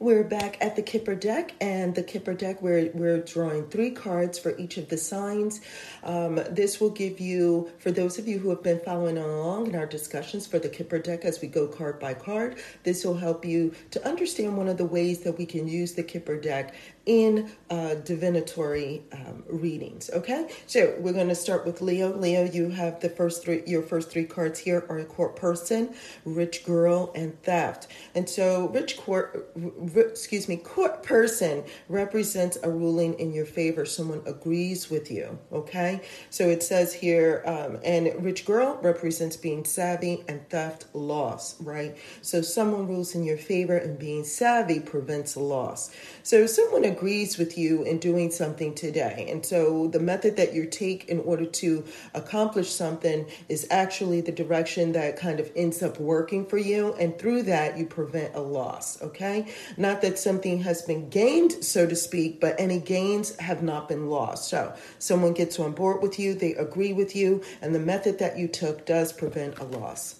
We're back at the Kipper deck, and the Kipper deck, we're, we're drawing three cards for each of the signs. Um, this will give you, for those of you who have been following along in our discussions for the Kipper deck as we go card by card, this will help you to understand one of the ways that we can use the Kipper deck in uh, divinatory um, readings. Okay, so we're going to start with Leo. Leo, you have the first three. Your first three cards here are court person, rich girl, and theft. And so, rich court, r- excuse me, court person represents a ruling in your favor. Someone agrees with you. Okay, so it says here, um, and rich girl represents being savvy and theft loss. Right. So someone rules in your favor, and being savvy prevents loss. So someone agrees with you in doing something today. And so the method that you take in order to accomplish something is actually the direction that kind of ends up working for you. And through that, you prevent a loss. Okay. Not that something has been gained, so to speak, but any gains have not been lost. So someone gets on board with you, they agree with you, and the method that you took does prevent a loss.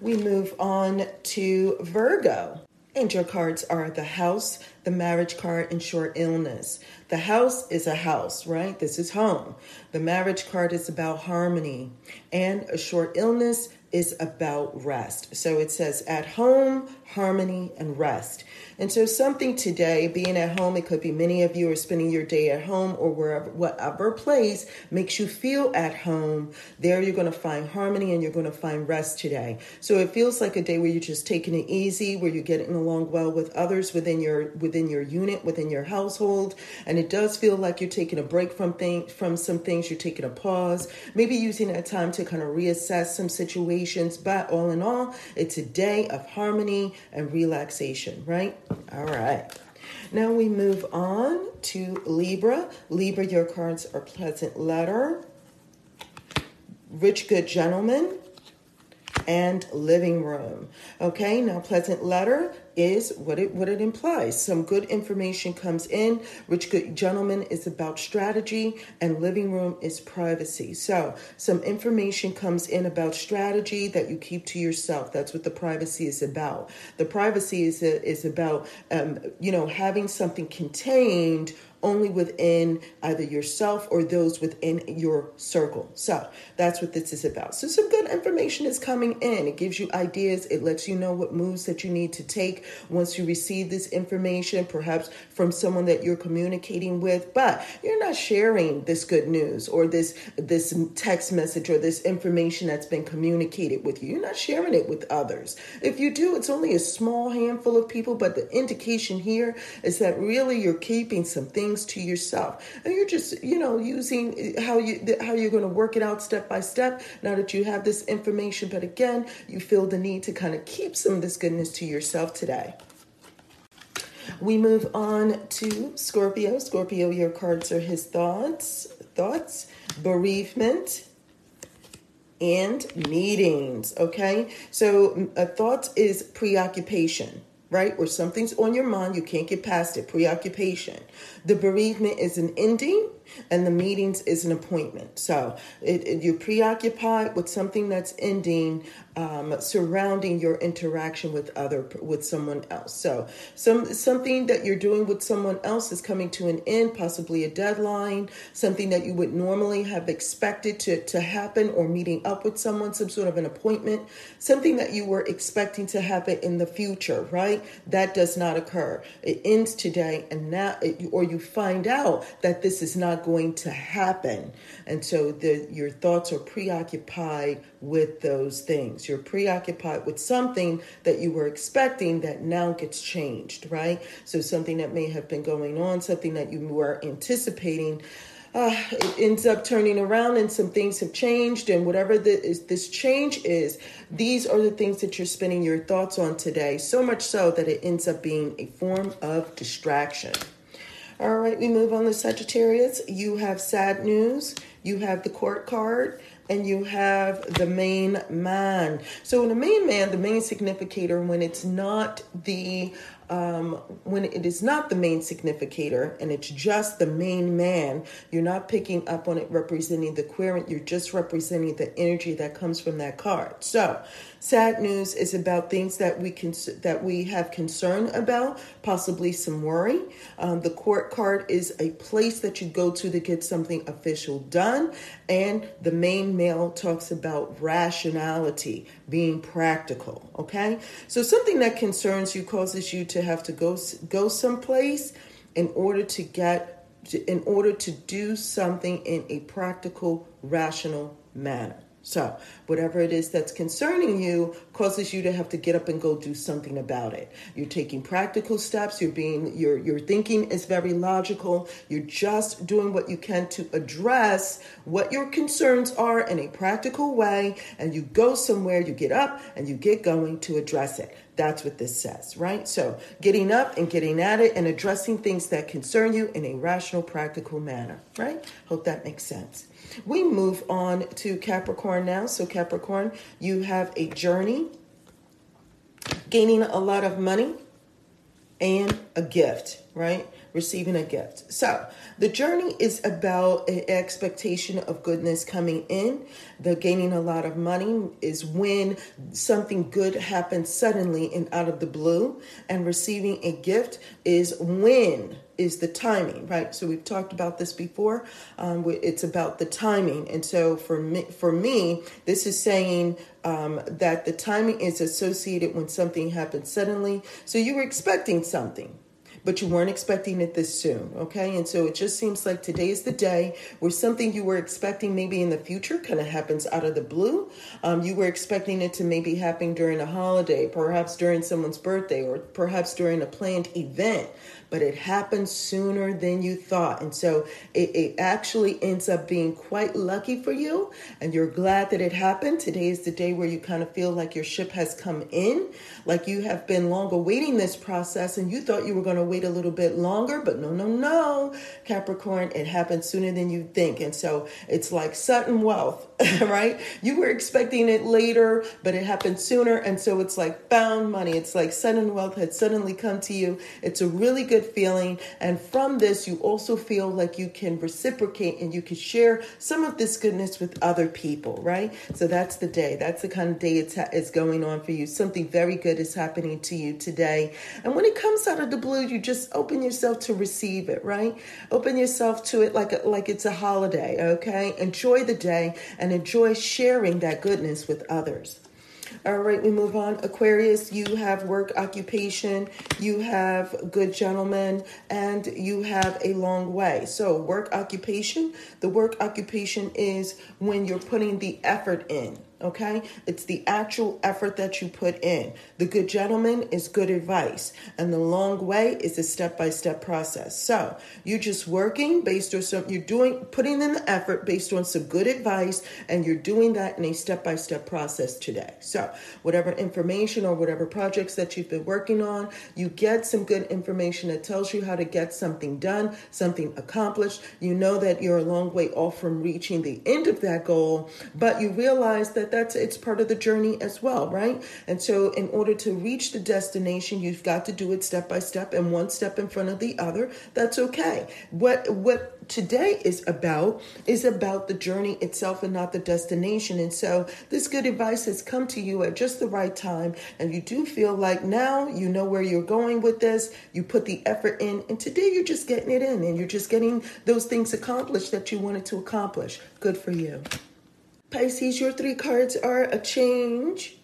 We move on to Virgo. And your cards are the house, the marriage card, and short illness. The house is a house, right? This is home. The marriage card is about harmony. And a short illness is about rest. So it says at home, harmony, and rest. And so something today, being at home, it could be many of you are spending your day at home or wherever, whatever place makes you feel at home. There you're going to find harmony and you're going to find rest today. So it feels like a day where you're just taking it easy, where you're getting along well with others within your within your unit, within your household, and it does feel like you're taking a break from things, from some things. You're taking a pause, maybe using that time to kind of reassess some situations. But all in all, it's a day of harmony and relaxation, right? All right. Now we move on to Libra. Libra, your cards are pleasant letter, rich good gentleman, and living room. Okay, now pleasant letter is what it what it implies. Some good information comes in. Rich good gentleman is about strategy and living room is privacy. So some information comes in about strategy that you keep to yourself. That's what the privacy is about. The privacy is is about um, you know having something contained only within either yourself or those within your circle. So that's what this is about. So some good information is coming in. It gives you ideas. It lets you know what moves that you need to take once you receive this information, perhaps from someone that you're communicating with. But you're not sharing this good news or this this text message or this information that's been communicated with you. You're not sharing it with others. If you do, it's only a small handful of people. But the indication here is that really you're keeping some things things to yourself and you're just you know using how you how you're going to work it out step by step now that you have this information but again you feel the need to kind of keep some of this goodness to yourself today we move on to Scorpio. Scorpio, your cards are his thoughts, thoughts, bereavement, and meetings. Okay, so a thought is preoccupation right? Or something's on your mind, you can't get past it, preoccupation. The bereavement is an ending and the meetings is an appointment. So it, it, you're preoccupied with something that's ending, um, surrounding your interaction with other with someone else. So some something that you're doing with someone else is coming to an end, possibly a deadline, something that you would normally have expected to to happen, or meeting up with someone, some sort of an appointment, something that you were expecting to happen in the future, right? That does not occur. It ends today, and now, or you find out that this is not going to happen. And so the, your thoughts are preoccupied with those things. You're preoccupied with something that you were expecting that now gets changed, right? So something that may have been going on, something that you were anticipating uh, it ends up turning around and some things have changed. And whatever the, is, this change is these are the things that you're spending your thoughts on today. So much so that it ends up being a form of distraction. All right we move on to sagittarius. You have sad news. You have the court card. And you have the main man. So, in the main man, the main significator, when it's not the um, when it is not the main significator and it's just the main man, you're not picking up on it representing the querent, you're just representing the energy that comes from that card. So, sad news is about things that we can that we have concern about, possibly some worry. Um, the court card is a place that you go to to get something official done, and the main male talks about rationality, being practical. Okay, so something that concerns you causes you to to have to go go someplace in order to get in order to do something in a practical rational manner so, whatever it is that's concerning you causes you to have to get up and go do something about it. You're taking practical steps, you're being your your thinking is very logical. You're just doing what you can to address what your concerns are in a practical way and you go somewhere, you get up and you get going to address it. That's what this says, right? So, getting up and getting at it and addressing things that concern you in a rational, practical manner, right? Hope that makes sense. We move on to Capricorn now. So, Capricorn, you have a journey, gaining a lot of money, and a gift, right? Receiving a gift. So, the journey is about an expectation of goodness coming in. The gaining a lot of money is when something good happens suddenly and out of the blue. And receiving a gift is when is the timing, right? So we've talked about this before. Um, it's about the timing, and so for me, for me, this is saying um, that the timing is associated when something happens suddenly. So you were expecting something, but you weren't expecting it this soon, okay? And so it just seems like today is the day where something you were expecting maybe in the future kind of happens out of the blue. Um, you were expecting it to maybe happen during a holiday, perhaps during someone's birthday, or perhaps during a planned event but it happens sooner than you thought. And so it, it, actually ends up being quite lucky for you. And you're glad that it happened. Today is the day where you kind of feel like your ship has come in, like you have been long awaiting this process and you thought you were going to wait a little bit longer, but no, no, no. Capricorn, it happens sooner than you think. And so it's like sudden wealth, right? You were expecting it later, but it happened sooner. And so it's like found money. It's like sudden wealth had suddenly come to you. It's a really good feeling. And from this, you also feel like you can reciprocate and you can share some of this goodness with other people, right? So that's the day. That's the kind of day it's, ha- it's going on for you. Something very good is happening to you today. And when it comes out of the blue, you just open yourself to receive it, right? Open yourself to it like, a, like it's a holiday, okay? Enjoy the day and enjoy sharing that goodness with others. All right, we move on. Aquarius, you have work occupation, you have good gentlemen, and you have a long way. So, work occupation, the work occupation is when you're putting the effort in. Okay, it's the actual effort that you put in. The good gentleman is good advice, and the long way is a step by step process. So you're just working based on some, you're doing, putting in the effort based on some good advice, and you're doing that in a step by step process today. So, whatever information or whatever projects that you've been working on, you get some good information that tells you how to get something done, something accomplished. You know that you're a long way off from reaching the end of that goal, but you realize that that that's it's part of the journey as well, right? And so in order to reach the destination, you've got to do it step by step and one step in front of the other. That's okay. What what today is about is about the journey itself and not the destination. And so this good advice has come to you at just the right time and you do feel like now you know where you're going with this. You put the effort in and today you're just getting it in and you're just getting those things accomplished that you wanted to accomplish. Good for you. Pisces, your three cards are a change,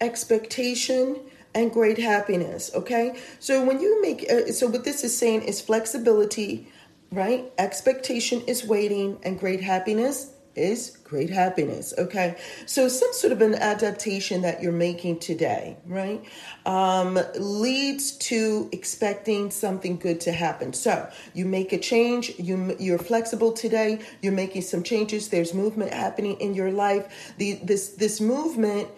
expectation, and great happiness. Okay, so when you make, uh, so what this is saying is flexibility, right? Expectation is waiting, and great happiness is great happiness. Okay. So, some sort of an adaptation that you're making today, right, um, leads to expecting something good to happen. So, you make a change, you, you're flexible today, you're making some changes, there's movement happening in your life. The, this, this movement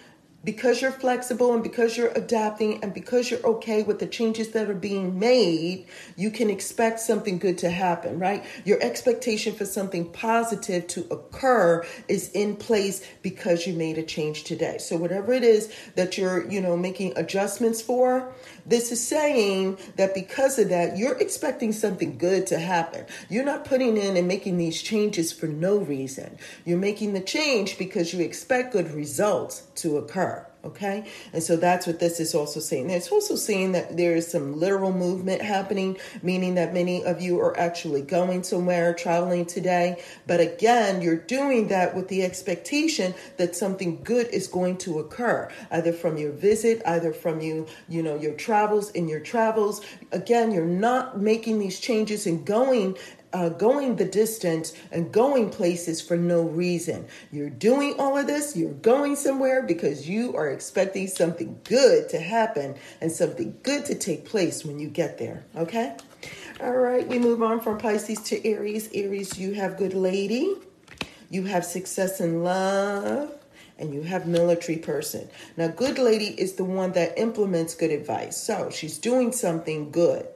because you're flexible and because you're adapting and because you're okay with the changes that are being made, you can expect something good to happen, right? Your expectation for something positive to occur is in place because you made a change today. So whatever it is that you're, you know, making adjustments for, this is saying that because of that, you're expecting something good to happen. You're not putting in and making these changes for no reason. You're making the change because you expect good results to occur. Okay, and so that's what this is also saying. It's also saying that there is some literal movement happening, meaning that many of you are actually going somewhere, traveling today. But again, you're doing that with the expectation that something good is going to occur, either from your visit, either from you, you know, your travels, in your travels. Again, you're not making these changes and going uh, going the distance and going places for no reason. You're doing all of this, you're going somewhere because you are expecting something good to happen and something good to take place when you get there. Okay? All right, we move on from Pisces to Aries. Aries, you have good lady, you have success in love and you have military person. Now, good lady is the one that implements good advice. So she's doing something good.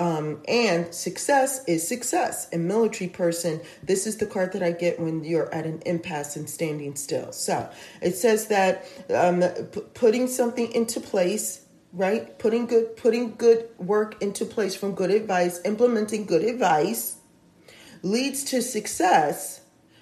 Um, and success is success. And military person, this is the card that I get when you're at an impasse and standing still. So it says that um, p- putting something into place, right? Putting good, putting good work into place from good advice, implementing good advice leads to success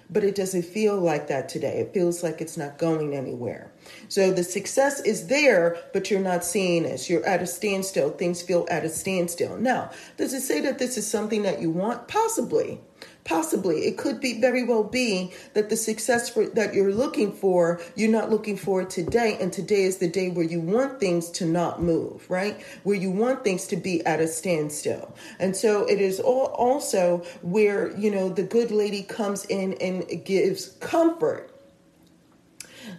but it doesn't feel like that today. It feels like it's not going anywhere. So the success is there, but you're not seeing it. You're at a standstill. Things feel at a standstill. Now, does it say that this is something that you want? Possibly. Possibly, it could be very well be that the success for, that you're looking for, you're not looking for today, and today is the day where you want things to not move, right? Where you want things to be at a standstill, and so it is all also where you know the good lady comes in and gives comfort.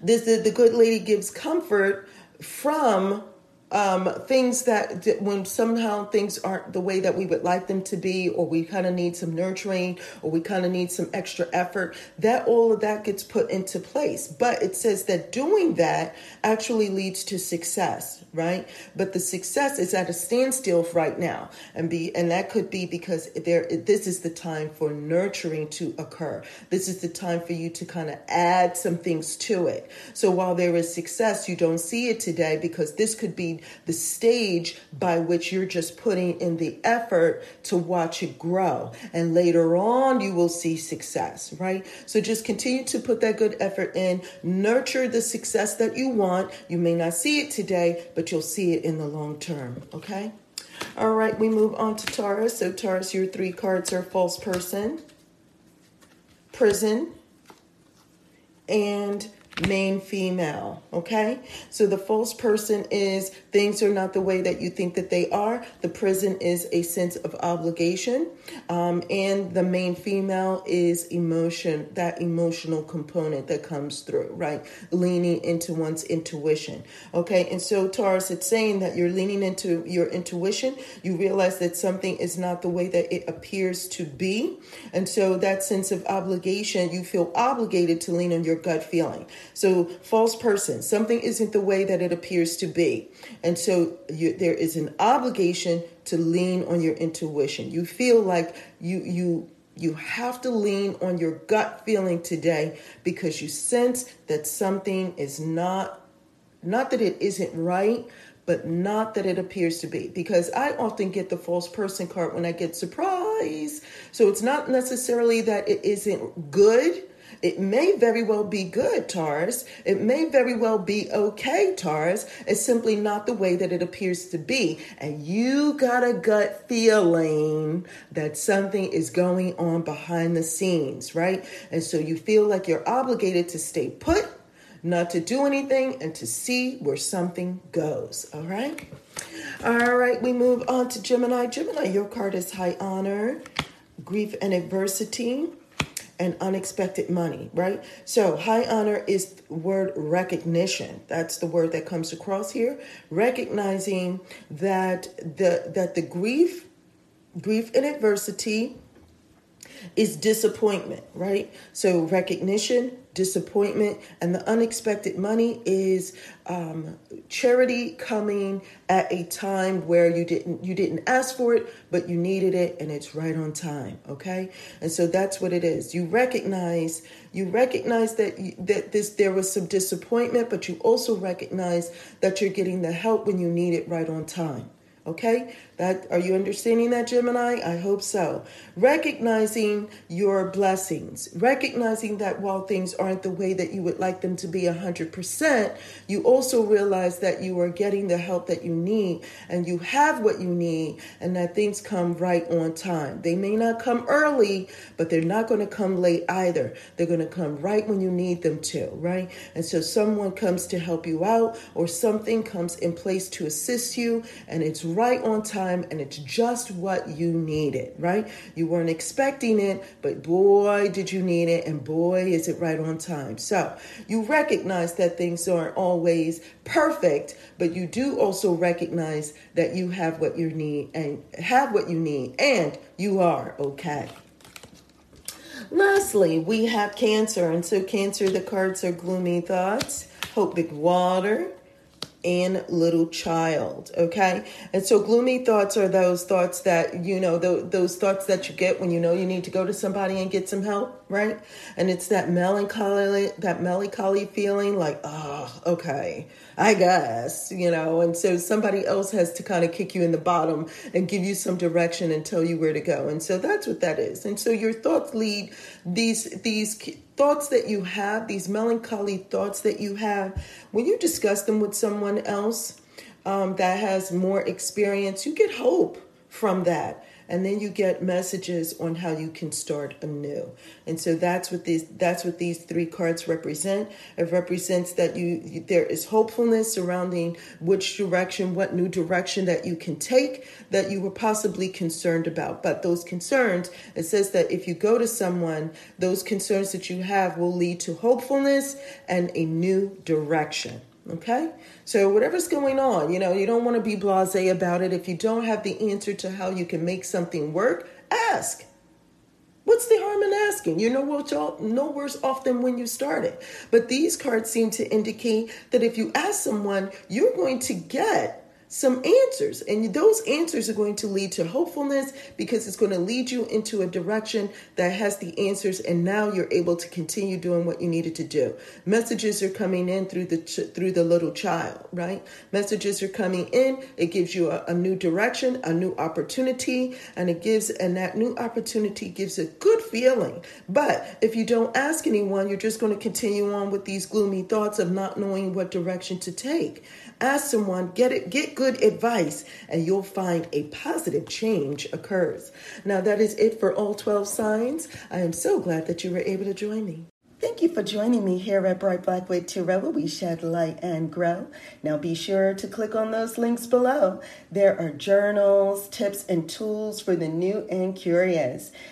This the, the good lady gives comfort from um, things that when somehow things aren't the way that we would like them to be, or we kind of need some nurturing, or we kind of need some extra effort, that all of that gets put into place. But it says that doing that actually leads to success, right? But the success is at a standstill right now, and be and that could be because there this is the time for nurturing to occur. This is the time for you to kind of add some things to it. So while there is success, you don't see it today because this could be the stage by which you're just putting in the effort to watch it grow. And later on, you will see success, right? So just continue to put that good effort in, nurture the success that you want. You may not see it today, but you'll see it in the long term, okay? All right, we move on to Taurus. So, Taurus, your three cards are false person, prison, and main female. Okay? So the false person is things are not the way that you think that they are. The prison is a sense of obligation. Um, and the main female is emotion, that emotional component that comes through, right? Leaning into one's intuition. Okay? And so Taurus, it's saying that you're leaning into your intuition. You realize that something is not the way that it appears to be. And so that sense of obligation, you feel obligated to lean on your gut feeling. So, false person, something isn't the way that it appears to be. And so, you, there is an obligation to lean on your intuition. You feel like you, you, you have to lean on your gut feeling today because you sense that something is not, not that it isn't right, but not that it appears to be. Because I often get the false person card when I get surprised. So it's not necessarily that it isn't good it may very well be good, Taurus. It may very well be okay, Taurus. It's simply not the way that it appears to be. And you got a gut feeling that something is going on behind the scenes, right? And so you feel like you're obligated to stay put, not to do anything, and to see where something goes, all right? All right, we move on to Gemini. Gemini, your card is high honor, grief, and adversity. And unexpected money, right? So high honor is word recognition. That's the word that comes across here. Recognizing that the that the grief, grief and adversity is disappointment, right? So recognition, disappointment, and the unexpected money is um, charity coming at a time where you didn't you didn't ask for it, but you needed it, and it's right on time. Okay, and so that's what it is. You recognize you recognize that you, that this there was some disappointment, but you also recognize that you're getting the help when you need it right on time. Okay? That are you understanding that Gemini? I hope so. Recognizing your blessings, recognizing that while things aren't the way that you would like them to be 100%, you also realize that you are getting the help that you need and you have what you need and that things come right on time. They may not come early, but they're not going to come late either. They're going to come right when you need them to, right? And so someone comes to help you out or something comes in place to assist you and it's right on time and it's just what you needed, right? You weren't expecting it, but boy, did you need it, and boy, is it right on time. So you recognize that things aren't always perfect, but you do also recognize that you have what you need and have what you need, and you are okay. Lastly, we have Cancer, and so Cancer, the cards are gloomy thoughts, hope big water, and little child okay? And so gloomy thoughts are those thoughts that you know the, those thoughts that you get when you know you need to go to somebody and get some help right? And it's that melancholy that melancholy feeling like oh okay i guess you know? And so somebody else has to kind of kick you in the bottom and give you some direction and tell you where to go. And so that's what that is. And so your thoughts lead these these thoughts that you have, these melancholy thoughts that you have, when you discuss them with someone else um, that has more experience, you get hope from that and then you get messages on how you can start anew. And so that's what these that's what these three cards represent. It represents that you there is hopefulness surrounding which direction what new direction that you can take that you were possibly concerned about. But those concerns it says that if you go to someone those concerns that you have will lead to hopefulness and a new direction Okay? So, whatever's going on, you know, you don't want to be blase about it. If you don't have the answer to how you can make something work, ask. What's the harm in asking? You know what, y'all? No worse off than when you started. But these cards seem to indicate that if you ask someone, you're going to get some answers. And those answers are going to lead to hopefulness because it's going to lead you into a direction that has the answers. And now you're able to continue doing what you needed to do. Messages are coming in through the through the little child, right? Messages are coming in. It gives you a, a new direction, a new opportunity, and it gives and that new opportunity gives a good feeling. But if you don't ask anyone, you're just going to continue on with these gloomy thoughts of not knowing what direction to take. Ask someone, get it, get good advice, and you'll find a positive change occurs. Now, that is it for all 12 signs. I am so glad that you were able to join me. Thank you for joining me here at Bright Black Wood Tarot, where we shed light and grow. Now be sure to click on those links below. There are journals, tips, and tools for the new and curious.